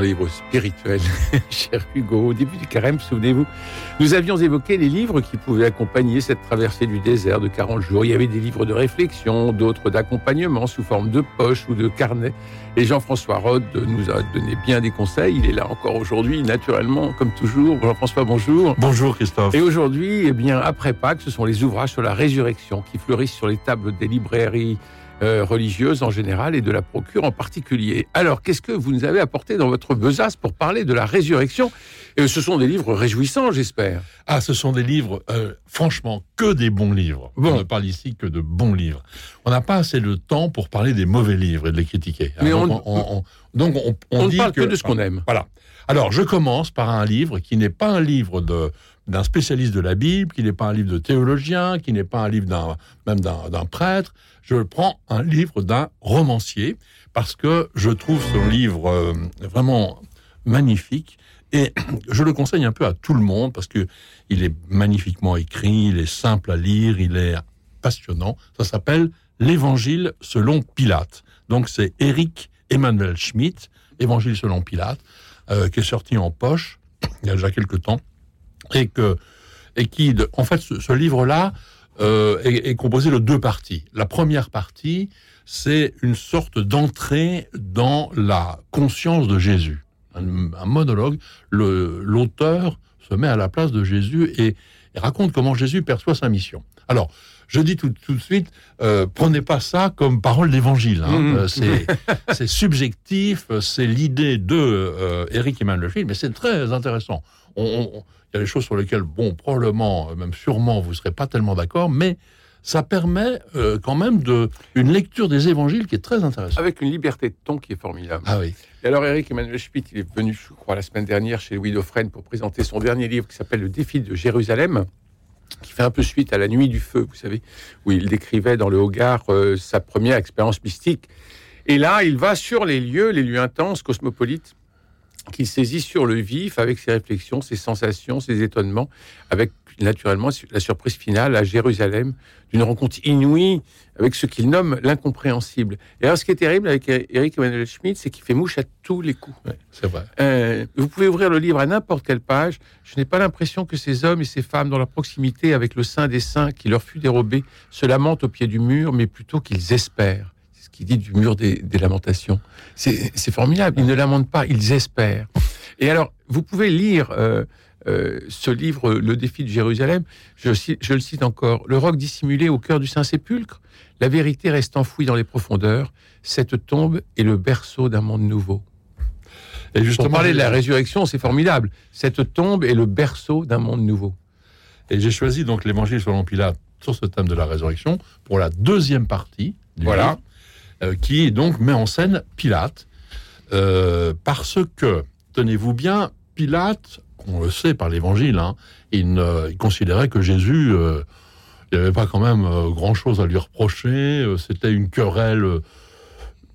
Livres spirituels, cher Hugo. Au début du carême, souvenez-vous, nous avions évoqué les livres qui pouvaient accompagner cette traversée du désert de 40 jours. Il y avait des livres de réflexion, d'autres d'accompagnement sous forme de poche ou de carnet. Et Jean-François Rode nous a donné bien des conseils. Il est là encore aujourd'hui, naturellement, comme toujours. Jean-François, bonjour. Bonjour Christophe. Et aujourd'hui, eh bien, après Pâques, ce sont les ouvrages sur la résurrection qui fleurissent sur les tables des librairies euh, religieuses en général et de la procure en particulier. Alors, qu'est-ce que vous nous avez apporté dans votre besace pour parler de la résurrection? Et ce sont des livres réjouissants, j'espère. Ah, ce sont des livres, euh, franchement, que des bons livres. Bon. On ne parle ici que de bons livres. On n'a pas assez de temps pour parler des mauvais livres et de les critiquer. Mais donc, on- on, donc on, on On ne dit parle que de ce qu'on aime. Voilà. Alors, je commence par un livre qui n'est pas un livre de d'un spécialiste de la Bible, qui n'est pas un livre de théologien, qui n'est pas un livre d'un même d'un prêtre. Je prends un livre d'un romancier parce que je trouve ce livre euh, vraiment magnifique et je le conseille un peu à tout le monde parce que il est magnifiquement écrit, il est simple à lire, il est passionnant. Ça s'appelle L'Évangile selon Pilate. Donc c'est Eric Emmanuel Schmitt, Évangile selon Pilate, euh, qui est sorti en poche il y a déjà quelques temps et que et qui, en fait, ce, livre-là euh, est, composé de deux parties. La première partie, c'est une sorte d'entrée dans la conscience de Jésus, un, monologue. L'auteur se met à la place de Jésus et, et raconte comment Jésus perçoit sa mission. Alors, je dis tout, tout de suite, euh, prenez pas ça comme parole d'évangile. hein. Mhm. Euh, c'est subjectif, c'est l'idée de euh, Eric Emmanuel mais c'est très intéressant. Il y a des choses sur lesquelles, bon, probablement, euh, même sûrement, vous ne serez pas tellement d'accord, mais ça permet euh, quand même de, une lecture des évangiles qui est très intéressante. Avec une liberté de ton qui est formidable. Ah oui. Et alors, Eric Emmanuel Schmitt, il est venu, je crois, la semaine dernière chez Louis Dauphren pour présenter son dernier livre qui s'appelle Le défi de Jérusalem, qui fait un peu suite à La Nuit du Feu, vous savez, où il décrivait dans le Hogar euh, sa première expérience mystique. Et là, il va sur les lieux, les lieux intenses, cosmopolites, qu'il saisit sur le vif avec ses réflexions, ses sensations, ses étonnements, avec naturellement la surprise finale à Jérusalem d'une rencontre inouïe avec ce qu'il nomme l'incompréhensible. Et alors, ce qui est terrible avec Eric Emmanuel Schmitt, c'est qu'il fait mouche à tous les coups. C'est vrai. Euh, vous pouvez ouvrir le livre à n'importe quelle page. Je n'ai pas l'impression que ces hommes et ces femmes, dans leur proximité avec le Saint des Saints qui leur fut dérobé, se lamentent au pied du mur, mais plutôt qu'ils espèrent. Ce qu'il dit du mur des, des lamentations. C'est formidable. Ils ne lamentent pas, ils espèrent. Et alors, vous pouvez lire euh, euh, ce livre, Le défi de Jérusalem. Je, le cite encore. Le roc dissimulé au cœur du Saint-Sépulcre, la vérité reste enfouie dans les profondeurs. Cette tombe est le berceau d'un monde nouveau. Et Pour justement, parler de la résurrection, c'est formidable. Cette tombe est le berceau d'un monde nouveau. Et j'ai choisi donc l'évangile selon Pilate sur ce thème de la résurrection pour la deuxième partie Voilà. livre, qui donc met en scène Pilate, euh, parce que, tenez-vous bien, Pilate, on le sait par l'évangile, hein, il, ne- il considérait que Jésus, euh, il n'y avait pas quand même euh, grand-chose à lui reprocher, euh, c'était une querelle... euh,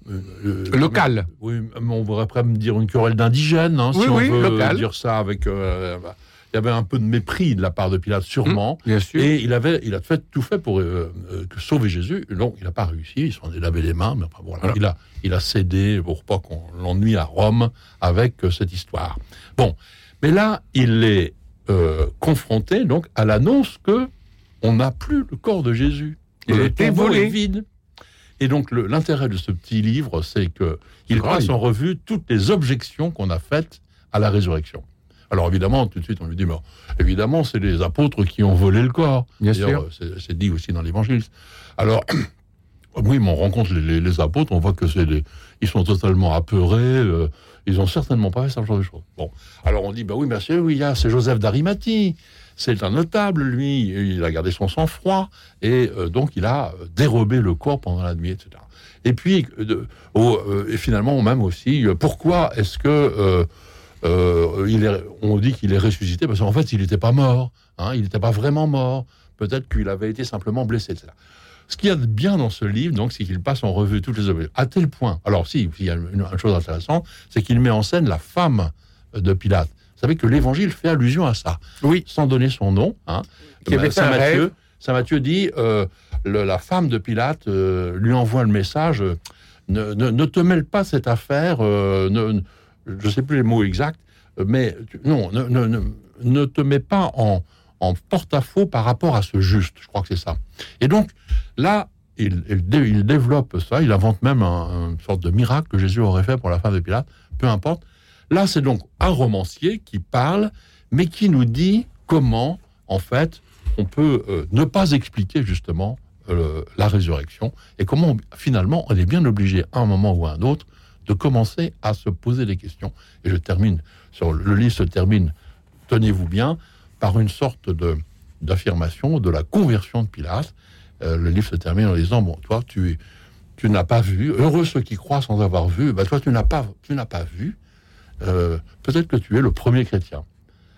euh, Local. Oui, mais on pourrait presque me dire une querelle d'indigènes, hein, Oui, si on veut dire ça avec... euh, bah, il y avait un peu de mépris de la part de Pilate, sûrement. Bien sûr. Et il avait, il a fait tout fait pour euh, euh, sauver Jésus. Donc, il n'a pas réussi. Il s'en est lavé les mains, mais enfin, voilà. Voilà. Il a, il a cédé pour pas qu'on l'ennuie à Rome avec euh, cette histoire. Bon, mais là, il est confronté donc à l'annonce que on n'a plus le corps de Jésus. Il le tombeau volé. vide. Et donc, l'intérêt de ce petit livre, c'est que il passe en revue toutes les objections qu'on a faites à la résurrection. Alors évidemment, tout de suite, on lui dit, mais évidemment, c'est les apôtres qui ont volé le corps. Bien sûr. C'est c'est dit aussi dans l'Évangile. Alors, oui, mais on rencontre les, les- les apôtres, on voit que c'est des, ils sont totalement apeurés. euh, ils ont certainement pas fait ce genre de choses. Bon, alors on dit, bah oui, mais c'est oui, c'est Joseph d'Arimathie. C'est un notable, lui. Il a gardé son sang-froid et euh, donc il a euh, dérobé le corps pendant la nuit, etc. Et puis, de, et finalement, même aussi, pourquoi est-ce que il est, on dit qu'il est ressuscité Parce qu'en fait, il n'était pas mort. Hein, il n'était pas vraiment mort. Peut-être qu'il avait été simplement blessé. Etc. Ce qu'il y a de bien dans ce livre, donc, c'est qu'il passe en revue toutes les objets. À tel point. Alors, si, il y a une, chose intéressante, c'est qu'il met en scène la femme de Pilate. Vous savez que l'Évangile fait allusion à ça. Oui. Sans donner son nom. Hein. Saint Matthieu, Saint Matthieu dit euh, la femme de Pilate euh, lui envoie le message euh, ne, te mêle pas cette affaire. Je ne sais plus les mots exacts, mais non, ne, te mets pas en, porte-à-faux par rapport à ce juste. Je crois que c'est ça. Et donc, là, il, développe ça, il invente même un, une sorte de miracle que Jésus aurait fait pour la femme de Pilate, peu importe. Là, c'est donc un romancier qui parle, mais qui nous dit comment, en fait, on peut euh, ne pas expliquer justement euh, la résurrection et comment finalement on est bien obligé à un moment ou à un autre de commencer à se poser des questions. Et je termine sur le livre se termine, tenez-vous bien, par une sorte de d'affirmation de la conversion de Pilate. Euh, le livre se termine en disant bon, toi, tu tu n'as pas vu. Heureux ceux qui croient sans avoir vu. Bah, toi, tu n'as pas tu n'as pas vu. Euh, peut-être que tu es le premier chrétien.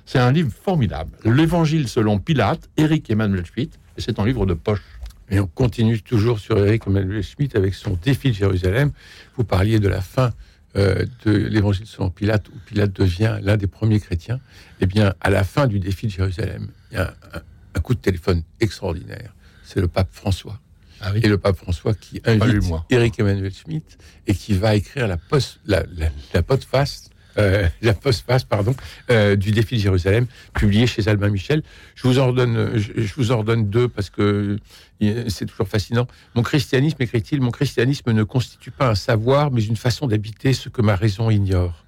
C'est un livre formidable. L'Évangile selon Pilate, Éric Emmanuel Schmitt, et c'est un livre de poche. Et on continue toujours sur Éric Emmanuel Schmitt avec son défi de Jérusalem. Vous parliez de la fin euh, de l'évangile selon Pilate, où Pilate devient l'un des premiers chrétiens, eh bien, à la fin du défi de Jérusalem, il y a un, coup de téléphone extraordinaire. C'est le pape François. Ah et le pape François qui invite Eric Emmanuel Schmitt et qui va écrire la post, la, la, la postface euh, la postface pardon, euh, du défi de Jérusalem, publié chez Albin Michel. Je vous en redonne, deux parce que c'est toujours fascinant. Mon christianisme, écrit-il, mon christianisme ne constitue pas un savoir, mais une façon d'habiter ce que ma raison ignore.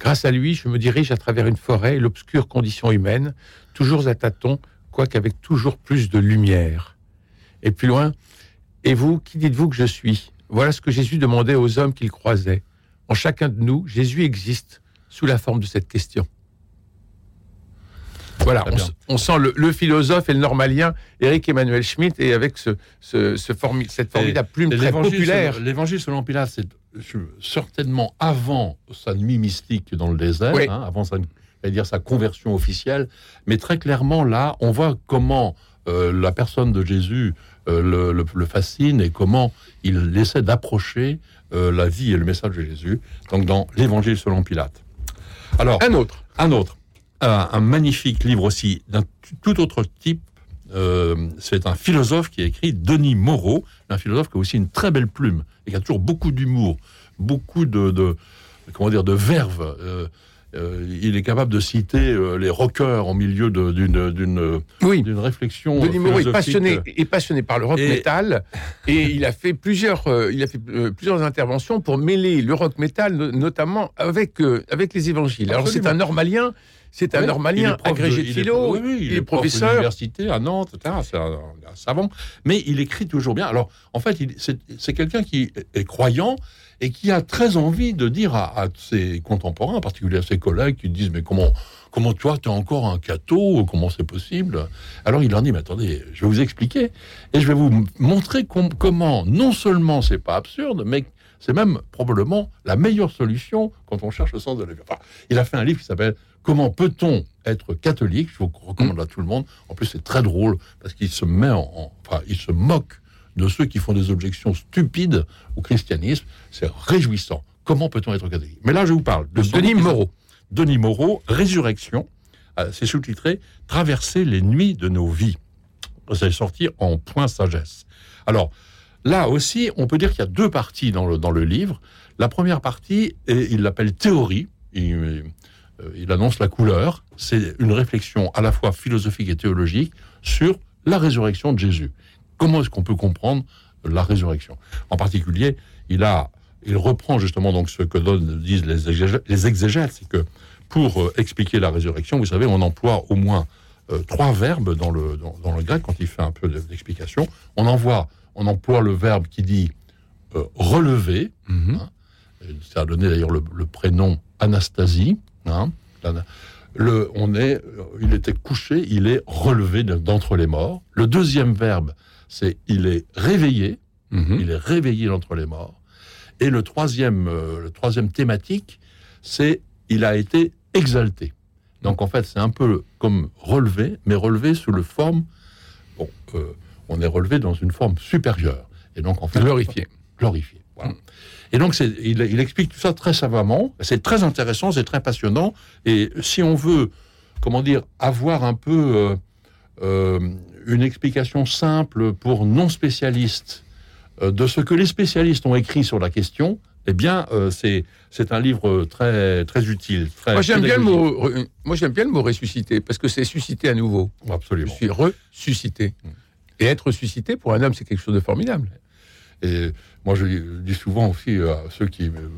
Grâce à lui, je me dirige à travers une forêt l'obscure condition humaine, toujours à tâtons, quoique avec toujours plus de lumière. Et plus loin, et vous, qui dites-vous que je suis? Voilà ce que Jésus demandait aux hommes qu'il croisait. En chacun de nous, Jésus existe sous la forme de cette question. Voilà, on, sent le, philosophe et le normalien Éric Emmanuel Schmitt et avec ce, ce, cette formidable plume très populaire. L'évangile selon Pilate, c'est certainement avant sa nuit mystique dans le désert, hein, avant sa, dire sa conversion officielle, mais très clairement là, on voit comment euh, la personne de Jésus euh, le, fascine et comment il essaie d'approcher euh, la vie et le message de Jésus. Donc dans l'évangile selon Pilate. Alors, un autre. Un autre. Un, magnifique livre aussi d'un tout autre type. Euh, c'est un philosophe qui a écrit, Denis Moreau, un philosophe qui a aussi une très belle plume et qui a toujours beaucoup d'humour, beaucoup de, comment dire, de verve. Euh, euh, il est capable de citer les rockers au milieu d'une oui. réflexion. Denis Moreau est passionné, est passionné par le rock metal et il a fait plusieurs il a fait plusieurs interventions pour mêler le rock metal notamment avec avec les évangiles. Alors c'est un normalien. C'est un normalien agrégé de philo, il est, il est professeur. à l'université à Nantes, C'est un, savant. Mais il écrit toujours bien. Alors, en fait, c'est quelqu'un qui est croyant et qui a très envie de dire à, ses contemporains, en particulier à ses collègues, qui disent mais comment comment toi tu es encore un catho Comment c'est possible? Alors il leur dit mais attendez, je vais vous expliquer et je vais vous montrer comment non seulement c'est pas absurde, mais c'est même probablement la meilleure solution quand on cherche le sens de la vie. il a fait un livre qui s'appelle Comment peut-on être catholique? Je vous recommande à tout le monde. En plus, c'est très drôle parce qu'il se met en, enfin, il se moque de ceux qui font des objections stupides au christianisme. C'est réjouissant. Comment peut-on être catholique? Mais là, je vous parle de Denis Moreau. Denis Moreau, Résurrection. Euh, c'est sous-titré Traverser les nuits de nos vies. C'est sorti en point sagesse. Alors, là aussi, on peut dire qu'il y a deux parties dans le, dans le livre. La première partie, il l'appelle théorie. Il, il annonce la couleur. C'est une réflexion à la fois philosophique et théologique sur la résurrection de Jésus. Comment est-ce qu'on peut comprendre la résurrection? En particulier, il a, il reprend justement donc ce que disent les exégètes, c'est que pour euh, expliquer la résurrection, vous savez, on emploie au moins euh, trois verbes dans le, dans, le grec quand il fait un peu d'explication. On envoie, on emploie le verbe qui dit relever. Mm-hmm. Hein. ça a donné d'ailleurs le, le, prénom Anastasie. Hein. le, on est, il était couché, il est relevé d'entre les morts. Le deuxième verbe, c'est il est réveillé, mhm. il est réveillé d'entre les morts. Et le troisième, euh, le troisième thématique, c'est il a été exalté. Donc en fait, c'est un peu comme relevé, mais relevé sous le forme. Bon, euh, on est relevé dans une forme supérieure. Et donc en fait, Glorifié. glorifié. Voilà. Et donc, il, il explique tout ça très savamment. C'est très intéressant, c'est très passionnant. Et si on veut, comment dire, avoir un peu euh, euh, une explication simple pour non spécialistes euh, de ce que les spécialistes ont écrit sur la question, eh bien, c'est c'est un livre très très utile. Très Moi, j'aime bien, le mot, moi, j'aime bien le mot ressusciter, parce que c'est susciter à nouveau. Je Absolument. suis ressuscité. Et être ressuscité, pour un homme, c'est quelque chose de formidable. Et moi, je dis souvent aussi à ceux qui me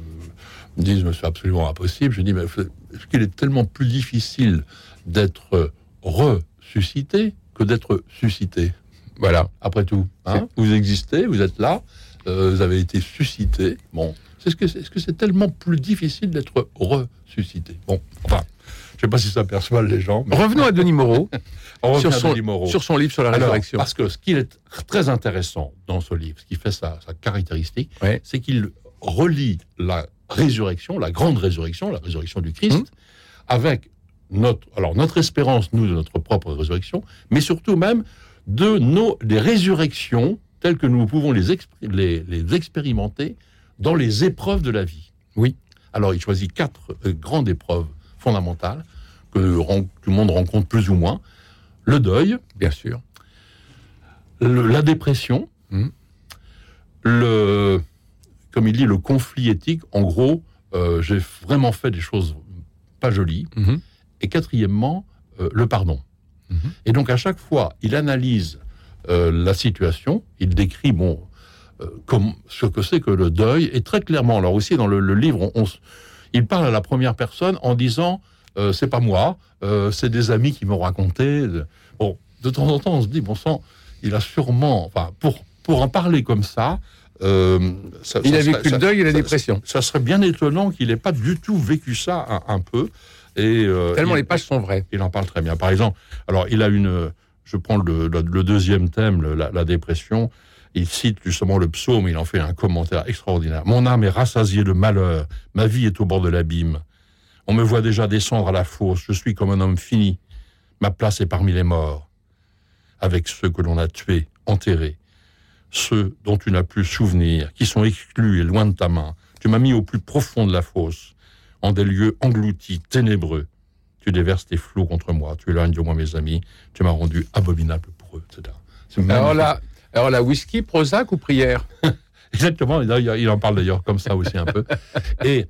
disent mais c'est absolument impossible, je dis mais est-ce qu'il est tellement plus difficile d'être ressuscité que d'être suscité? Voilà. Après tout, hein vous existez, vous êtes là, euh, vous avez été suscité. Bon, est-ce que c'est -ce que c'est tellement plus difficile d'être ressuscité? Bon, enfin, je sais pas si ça perçoit les gens. Mais Revenons à Denis Moreau, on sur à son, Denis Moreau. sur son livre sur la Alors, résurrection. parce que ce qui est très intéressant dans ce livre, ce qui fait sa, sa caractéristique, Ouais. c'est qu'il relie la résurrection, la grande résurrection, la résurrection du Christ, Mhm. avec notre, alors notre espérance, nous, de notre propre résurrection, mais surtout même de nos des résurrections telles que nous pouvons les, exp- les, les expérimenter dans les épreuves de la vie. Oui. Alors, il choisit quatre euh, grandes épreuves fondamentales que tout le monde rencontre plus ou moins. Le deuil, Bien sûr. le- la dépression, Mhm. le, comme il dit, le conflit éthique. En gros, euh, j'ai vraiment fait des choses pas jolies. Mhm. Et quatrièmement, euh, le pardon. Mhm. Et donc à chaque fois, il analyse euh, la situation, il décrit bon comme ce que c'est que le deuil, et très clairement, alors aussi dans le, le livre, on, on il parle à la première personne en disant euh, c'est pas moi, euh, c'est des amis qui m'ont raconté. Bon, de temps en temps, on se dit bon sang, il a sûrement, enfin pour pour en parler comme ça. euh, ça- Il ça a vécu le deuil et la dépression. ça serait bien étonnant qu'il n'ait pas du tout vécu ça un, un peu. Et, Tellement il- les pages sont vraies. il en parle très bien. Par exemple, alors il a une, je prends le, le- le deuxième thème, la dépression. Il cite justement le psaume, il en fait un commentaire extraordinaire. Mon âme est rassasiée de malheur, ma vie est au bord de l'abîme. On me voit déjà descendre à la fosse, je suis comme un homme fini. Ma place est parmi les morts, avec ceux que l'on a tués, enterrés, ceux dont tu n'as plus souvenir, qui sont exclus et loin de ta main. Tu m'as mis au plus profond de la fosse, en des lieux engloutis, ténébreux. Tu déverses tes flots contre moi, tu éloignes de moi mes amis, tu m'as rendu abominable pour eux, etc. Alors là, alors là, whisky, Prozac ou prière Exactement, il, en parle d'ailleurs comme ça aussi un peu. Et,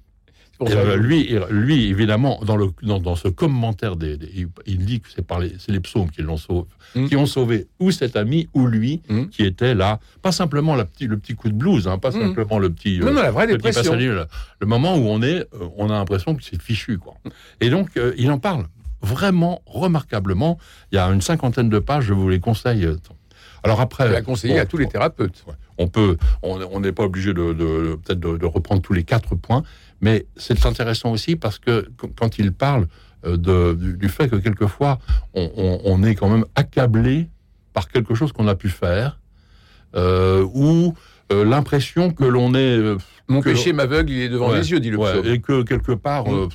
euh, lui, lui, évidemment, dans, le, dans, dans ce commentaire, des, des- il, dit que c'est les, les psaumes qui l'ont sauvé, Mm. qui ont sauvé ou cet ami ou lui, Mm. qui était là, pas simplement la petit, le petit coup de blues, hein, pas Mm. simplement le petit, Non, euh, non, la vraie le petit passage, le, le moment où on est, euh, on a l'impression que c'est fichu, quoi. Et donc, euh, il en parle vraiment remarquablement. Il y a une cinquantaine de pages, je vous les conseille. Alors après, conseillé bon, à tous les thérapeutes. On peut, on n'est pas obligé de, de- peut-être de, de reprendre tous les quatre points, mais c'est intéressant aussi parce que qu- quand il parle euh, de, du, du fait que quelquefois on, on- on est quand même accablé par quelque chose qu'on a pu faire, euh, ou euh, l'impression que l'on est euh, Mon péché m'aveugle, il est devant Ouais, les yeux, dit le ouais, psaume. et que quelque part, Mm.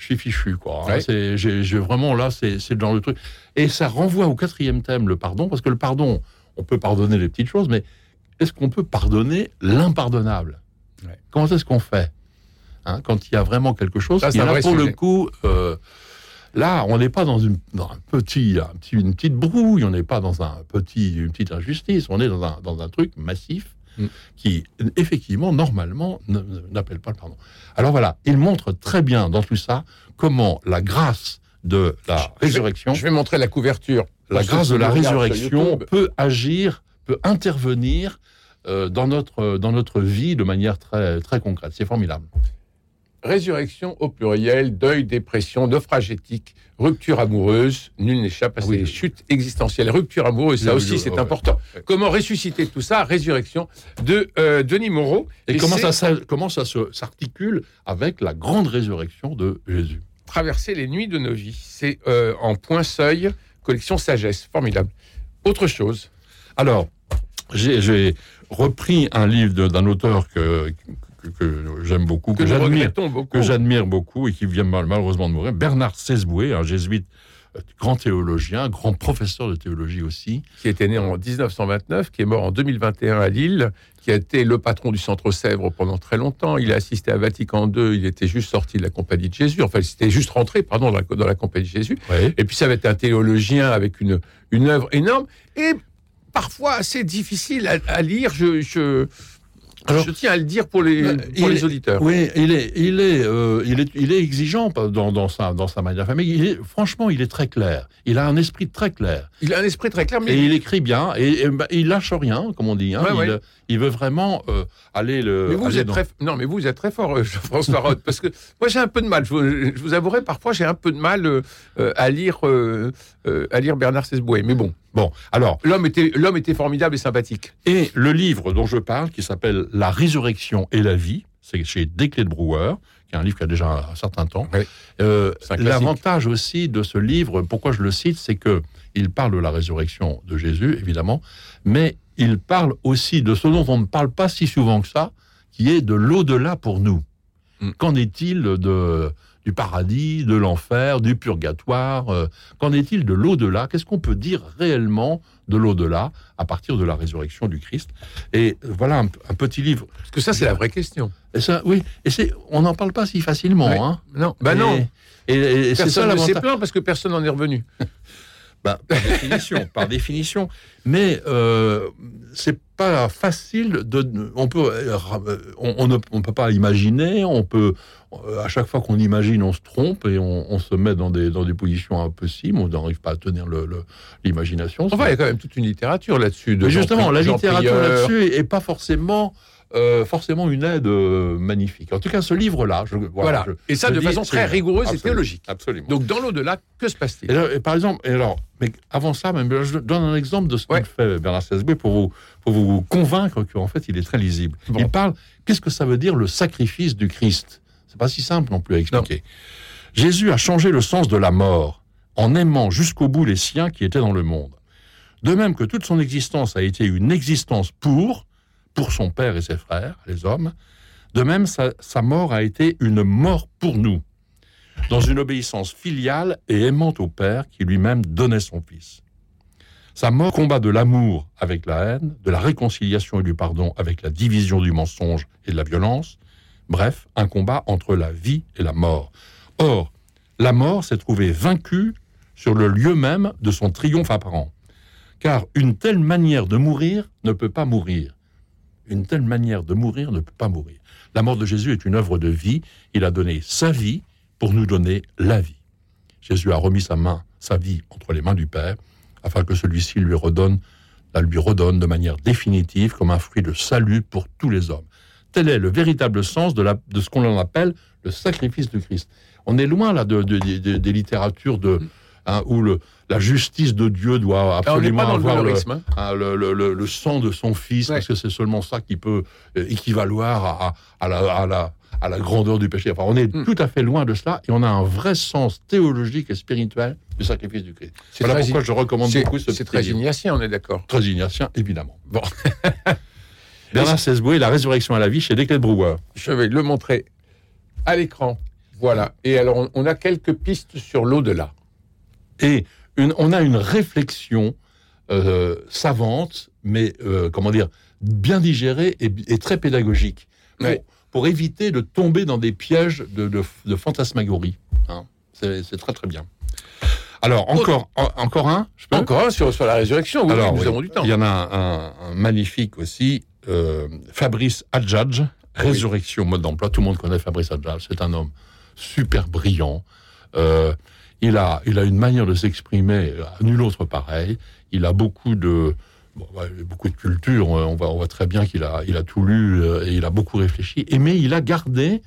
Je suis fichu, quoi. hein. Ouais. C'est, j'ai, j'ai vraiment là, c'est, c'est dans le truc. Et ça renvoie au quatrième thème, le pardon, parce que le pardon, on peut pardonner les petites choses, mais est-ce qu'on peut pardonner l'impardonnable? Ouais. Comment est-ce qu'on fait? Hein, Quand il y a vraiment quelque chose, Ça, qui c'est là, pour le coup, euh, là, on n'est pas dans, une, dans un petit, un petit, une petite brouille, on n'est pas dans un petit, une petite injustice, on est dans un, dans un truc massif Mm. qui, effectivement, normalement, n'appelle pas le pardon. Alors voilà, il montre très bien dans tout ça comment la grâce de la résurrection, Je vais montrer la couverture. la grâce de la résurrection peut agir, peut intervenir euh, dans, notre, dans notre vie de manière très, très concrète. C'est formidable. Résurrection au pluriel, deuil, dépression, naufrage éthique, rupture amoureuse. Nul n'échappe à Oui. ces chutes existentielles. Rupture amoureuse, ça Oui, aussi, oui, c'est ouais, important. Comment ressusciter tout ça? Résurrection de euh, Denis Moreau. Et, comment, ça, comment s'articule avec la grande résurrection de Jésus? Traverser les nuits de nos vies. C'est euh, en point seuil, collection sagesse. Formidable. Autre chose. Alors, j'ai repris un livre d'un auteur que, que, que j'aime beaucoup, Que que, j'admire, beaucoup. et qui vient mal- malheureusement de mourir, Bernard Sesboué, un jésuite, euh, grand théologien, grand professeur de théologie aussi. qui était né en 1929, qui est mort en 2021 à Lille, qui a été le patron du Centre Sèvres pendant très longtemps. Il a assisté à Vatican II, il était juste sorti de la Compagnie de Jésus, enfin, il était juste rentré, pardon, dans la, dans la Compagnie de Jésus. Et puis, ça va être un théologien avec une, une œuvre énorme et parfois assez difficile à, à lire. Je, je, Alors- je tiens à le dire pour les, pour il les est- auditeurs. Oui, il est, il est, euh, il est, il est exigeant dans, dans sa, dans sa manière de faire, mais il est, franchement, il est très clair. Il a un esprit très clair. Il a un esprit très clair, mais Et il écrit bien, et, et, bah, il lâche rien, comme on dit. hein. Ouais, il, ouais. il veut vraiment euh, aller le. Mais vous, êtes dans- très, non, mais vous êtes très fort, euh, Jean-François Roth, parce que moi j'ai un peu de mal. Je vous, je vous avouerai, parfois j'ai un peu de mal euh, à lire, à lire Bernard Sesboué. Mais bon, Bon, alors, l'homme était, l'homme était formidable et sympathique. et le livre dont je parle, qui s'appelle La résurrection et la vie, c'est chez Desclés de Brouwer, qui est un livre qui a déjà un certain temps. Oui. Euh. L'avantage aussi de ce livre, pourquoi je le cite, c'est que il parle de la résurrection de Jésus, évidemment, mais il parle aussi de ce dont on ne parle pas si souvent que ça, qui est de l'au-delà pour nous. Mm. Qu'en est-il de du paradis, de l'enfer, du purgatoire euh, Qu'en est-il de l'au-delà? Qu'est-ce qu'on peut dire réellement de l'au-delà à partir de la résurrection du Christ? Et voilà un, un petit livre. Parce que ça, c'est la vraie question. Et ça, oui, et c'est, on n'en parle pas si facilement. Oui. Hein. Non, bah Et- non. Et, et c'est ça l'avantage. parce que personne n'en est revenu. Bah, par définition, par définition. Mais euh, c'est pas facile de. On peut, euh, on, on ne on peut pas imaginer. On peut, euh, à chaque fois qu'on imagine, on se trompe et on, on se met dans des dans des positions impossibles. On n'arrive pas à tenir le- le- l'imagination. Enfin, il y a quand même toute une littérature là-dessus. de Mais justement, la littérature là-dessus est pas forcément. Euh, forcément une aide euh, magnifique. En tout cas, ce livre-là, je, voilà, Voilà. je- et ça, je de façon très rigoureuse et théologique. Absolument. Donc, dans l'au-delà, que se passe-t-il? Et, là, et par exemple, et alors, mais avant ça, même, je donne un exemple de ce Ouais. qu'il fait Bernard Sesbé pour vous, pour vous convaincre qu'en fait, il est très lisible. Bon. Il parle, qu'est-ce que ça veut dire le sacrifice du Christ? C'est pas si simple non plus à expliquer. Jésus a changé le sens de la mort en aimant jusqu'au bout les siens qui étaient dans le monde. De même que toute son existence a été une existence pour, pour son père et ses frères, les hommes, de même sa, mort a été une mort pour nous, dans une obéissance filiale et aimante au Père qui lui-même donnait son Fils. Sa mort combat de l'amour avec la haine, de la réconciliation et du pardon avec la division du mensonge et de la violence, bref, un combat entre la vie et la mort. Or, la mort s'est trouvée vaincue sur le lieu même de son triomphe apparent. Car une telle manière de mourir ne peut pas mourir. Une telle manière de mourir ne peut pas mourir. La mort de Jésus est une œuvre de vie. Il a donné sa vie pour nous donner la vie. Jésus a remis sa main, sa vie entre les mains du Père, afin que celui-ci lui redonne, la lui redonne de manière définitive comme un fruit de salut pour tous les hommes. Tel est le véritable sens de, la, de ce qu'on appelle le sacrifice du Christ. On est loin là de, de- de- de- des littératures de, hein, où le, la justice de Dieu doit absolument avoir le, hein. hein, le, le- le- sang de son fils, Ouais. parce que c'est seulement ça qui peut euh, équivaloir à, à- la, à, la, à la grandeur du péché. Enfin, on est Hmm. tout à fait loin de cela, et on a un vrai sens théologique et spirituel du sacrifice du Christ. C'est Voilà très, pourquoi je recommande beaucoup ce c'est très ignatien, on est d'accord. Très ignatien, évidemment. Bon. Bernard Sesboué, La résurrection à la vie chez Desclés de Brouwer. Je vais le montrer à l'écran. Voilà. Et alors, on, on a quelques pistes sur l'au-delà. Et une- on a une réflexion euh, savante, mais euh, comment dire, bien digérée et, et très pédagogique, pour, éviter de tomber dans des pièges de, de, de fantasmagorie. hein. C'est très très bien. Alors encore, en- encore un, je peux? Encore un sur, sur la résurrection. Oui, Alors, nous oui. avons du temps. Il y en a un, un- un magnifique aussi, euh, Fabrice Adjadj, Ah. Résurrection, mode d'emploi. Tout le monde connaît Fabrice Adjadj. C'est un homme super brillant. Euh, il, a, il a une manière de s'exprimer euh, nul autre pareil. Il a beaucoup de, bon, beaucoup de culture. On voit, on voit très bien qu'il a, il a tout lu euh, et il a beaucoup réfléchi. Et, mais il a gardé,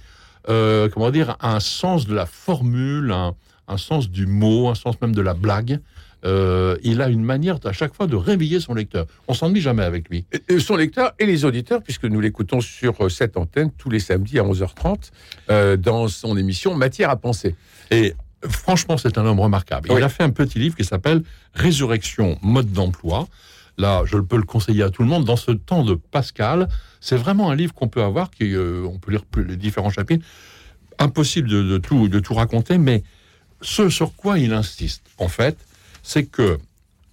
euh, comment dire, un sens de la formule, un, un sens du mot, un sens même de la blague. Euh, il a une manière à chaque fois de réveiller son lecteur. On s'ennuie jamais avec lui. Et- son lecteur et les auditeurs, puisque nous l'écoutons sur euh, cette antenne tous les samedis à 11h30 euh, dans son émission Matière à penser. Et franchement, c'est un homme remarquable. Oui. Il a fait un petit livre qui s'appelle Résurrection, mode d'emploi. là, je peux le conseiller à tout le monde. Dans ce temps de Pascal, c'est vraiment un livre qu'on peut avoir, qui, euh, on peut lire plus- les différents chapitres. Impossible de, de tout, de tout raconter, mais ce sur quoi il insiste, en fait, c'est que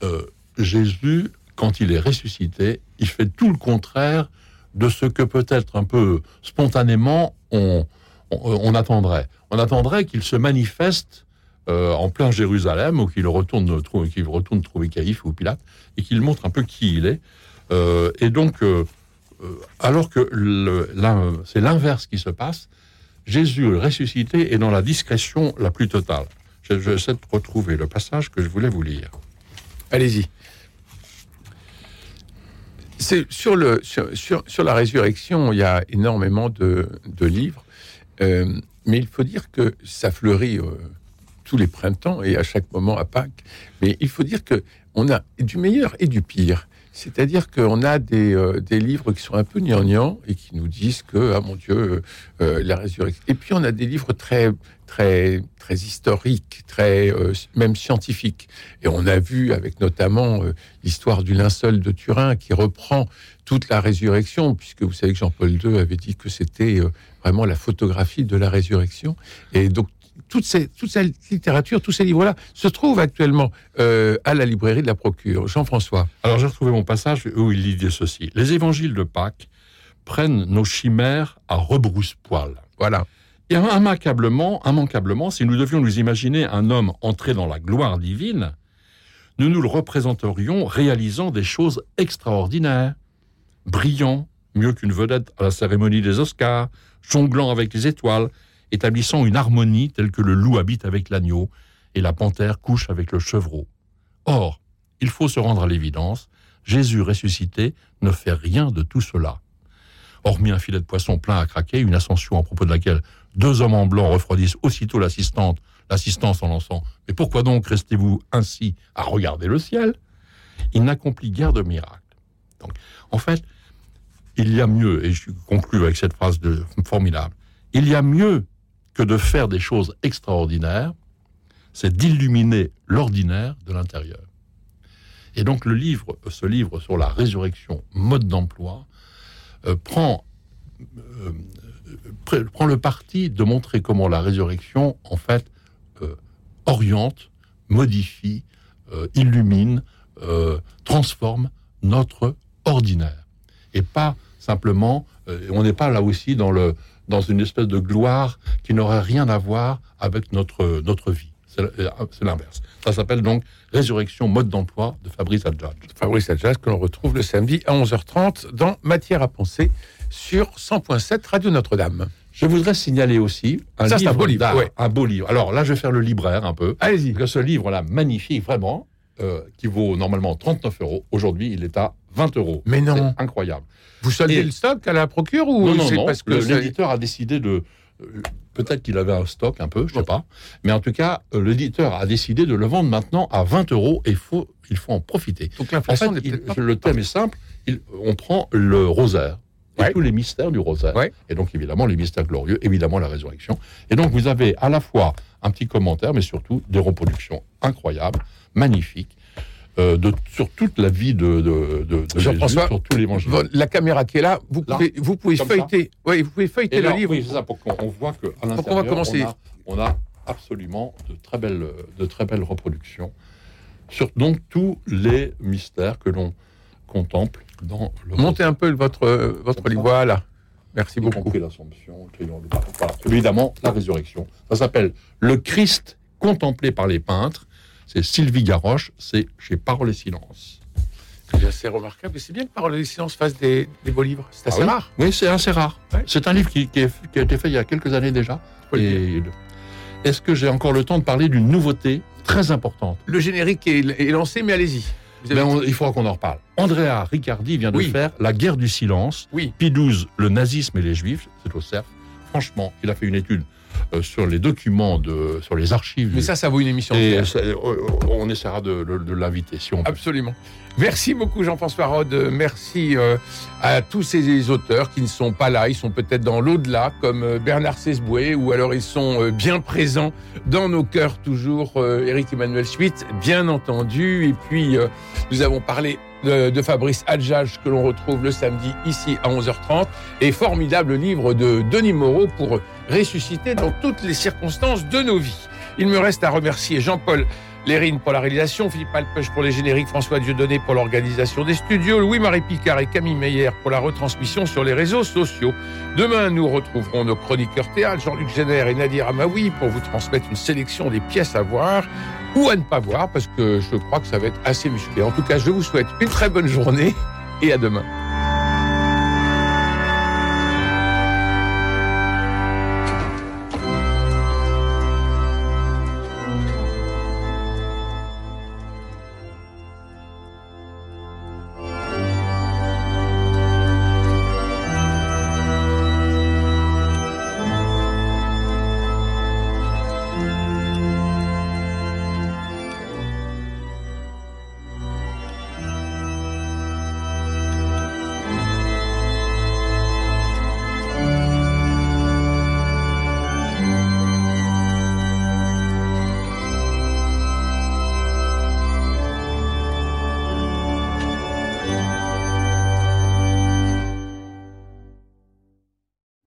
euh, Jésus, quand il est ressuscité, il fait tout le contraire de ce que peut-être un peu spontanément on, on, attendrait. On attendrait qu'il se manifeste euh, en plein Jérusalem ou qu'il retourne, trouver Caïphe ou Pilate et qu'il montre un peu qui il est. Euh, et donc, euh, alors que c'est l'inverse qui se passe, Jésus ressuscité est dans la discrétion la plus totale. Je- J'essaie de retrouver le passage que je voulais vous lire. Allez-y. C'est sur, la résurrection, il y a énormément de livres, euh, mais il faut dire que ça fleurit euh, tous les printemps et à chaque moment à Pâques. Mais il faut dire que on a du meilleur et du pire. C'est-à-dire qu'on a des, euh, des livres qui sont un peu gnangnans et qui nous disent que, ah mon Dieu, euh, euh, la résurrection. Et puis on a des livres très, très, très historiques, très euh, même scientifiques. Et on a vu avec notamment euh, l'histoire du linceul de Turin qui reprend toute la résurrection, puisque vous savez que Jean-Paul II avait dit que c'était euh, vraiment la photographie de la résurrection. Et donc, toute, ces, toute cette littérature, tous ces livres-là se trouvent actuellement euh, à la librairie de la Procure. Jean-François. Alors j'ai retrouvé mon passage où il dit ceci. Les évangiles de Pâques prennent nos chimères à rebrousse-poil. Voilà. Et immanquablement, immanquablement, si nous devions nous imaginer un homme entré dans la gloire divine, nous nous le représenterions réalisant des choses extraordinaires, brillant, mieux qu'une vedette à la cérémonie des Oscars, jonglant avec les étoiles, établissant une harmonie telle que le loup habite avec l'agneau et la panthère couche avec le chevreau. Or, il faut se rendre à l'évidence, Jésus ressuscité ne fait rien de tout cela. Hormis un filet de poisson plein à craquer, une ascension à propos de laquelle deux hommes en blanc refroidissent aussitôt l'assistante, l'assistance en lançant Mais pourquoi donc restez-vous ainsi à regarder le ciel? Il n'accomplit guère de miracle. Donc, en fait, il y a mieux, et je conclue avec cette phrase formidable, il y a mieux que de faire des choses extraordinaires, c'est d'illuminer l'ordinaire de l'intérieur. Et donc le livre, ce livre sur la résurrection, mode d'emploi, euh, prend, euh, pr- prend le parti de montrer comment la résurrection, en fait, euh, oriente, modifie, euh, illumine, euh, transforme notre ordinaire. Et pas simplement, euh, on n'est pas là aussi dans, le, dans une espèce de gloire qui n'aurait rien à voir avec notre, notre vie. C'est l- c'est l'inverse. Ça s'appelle donc Résurrection, mode d'emploi de Fabrice Adjadj. Fabrice Adjas, que l'on retrouve le samedi à 11h30 dans Matière à penser sur 100.7 Radio Notre-Dame. Je voudrais signaler aussi un Ça, livre un beau livre, ouais. un beau livre. Alors là, je vais faire le libraire un peu. Allez-y. Ce livre-là, magnifique, vraiment, euh, qui vaut normalement 39 euros, aujourd'hui, il est à 20 euros. Mais non. Incroyable. Vous Et- le stock à la procure ou non, non, c'est non. parce que l'éditeur a décidé de. euh, Peut-être qu'il avait un stock un peu, je sais pas. Mais en tout cas, euh, l'éditeur a décidé de le vendre maintenant à 20 euros et il faut, il faut en profiter. donc En l'inflation fait, il- peut-être pas- le thème est simple. Il- on prend le rosaire et Ouais. tous les mystères du rosaire. Ouais. Et donc, évidemment, les mystères glorieux, évidemment, la résurrection. Et donc, vous avez à la fois un petit commentaire, mais surtout des reproductions incroyables, magnifiques, euh, de, sur toute la vie de, de, de, Jean-François, sur l'évangile. Vo- La caméra qui est là, vous Là, pouvez, vous pouvez comme feuilleter. Oui, vous pouvez feuilleter Et le livre. oui, c'est ça, pour qu'on on voit qu'à on va l'intérieur, commencer. on a, on a absolument de très belles, de très belles reproductions sur donc tous les mystères que l'on contemple dans le Montez un peu votre, livre. Voilà. Merci y beaucoup. compris l'Assomption, évidemment la résurrection. Ça s'appelle Le Christ contemplé par les peintres. C'est Sylvie Garoche, c'est chez Parole et Silence. C'est assez remarquable. Et c'est bien que Parole et Silence fasse des, des beaux livres. C'est assez Ah oui rare. Oui, c'est assez rare. Ouais. C'est un livre qui, qui est- qui a été fait il y a quelques années déjà. Et est-ce que j'ai encore le temps de parler d'une nouveauté très importante? Le générique est, est lancé, mais allez-y. On- il faudra qu'on en reparle. Andrea Riccardi vient de Oui. faire La guerre du silence. Oui. XII, le nazisme et les juifs, c'est au CERF. Franchement, il a fait une étude sur les documents, de, sur les archives. Mais ça, ça vaut une émission. et entière. ça- euh, on essaiera de, de- de l'inviter si on peut. Absolument. Merci beaucoup Jean-François Rode. Euh, Merci euh, à tous ces auteurs qui ne sont pas là. Ils sont peut-être dans l'au-delà, comme euh, Bernard Sesboué, ou alors ils sont euh, bien présents dans nos cœurs toujours. Euh, Éric Emmanuel Schmitt, bien entendu. Et puis, euh, nous avons parlé de, de Fabrice Adjage que l'on retrouve le samedi ici à 11h30 et formidable livre de Denis Moreau pour ressusciter dans toutes les circonstances de nos vies. Il me reste à remercier Jean-Paul Lérine pour la réalisation, Philippe Alpech pour les génériques, François Dieudonné pour l'organisation des studios, Louis-Marie Picard et Camille Meyer pour la retransmission sur les réseaux sociaux. Demain, nous retrouverons nos chroniqueurs théâtre, Jean-Luc Génère et Nadir Amaoui, pour vous transmettre une sélection des pièces à voir ou à ne pas voir, parce que je crois que ça va être assez musclé. En tout cas, je vous souhaite une très bonne journée et à demain.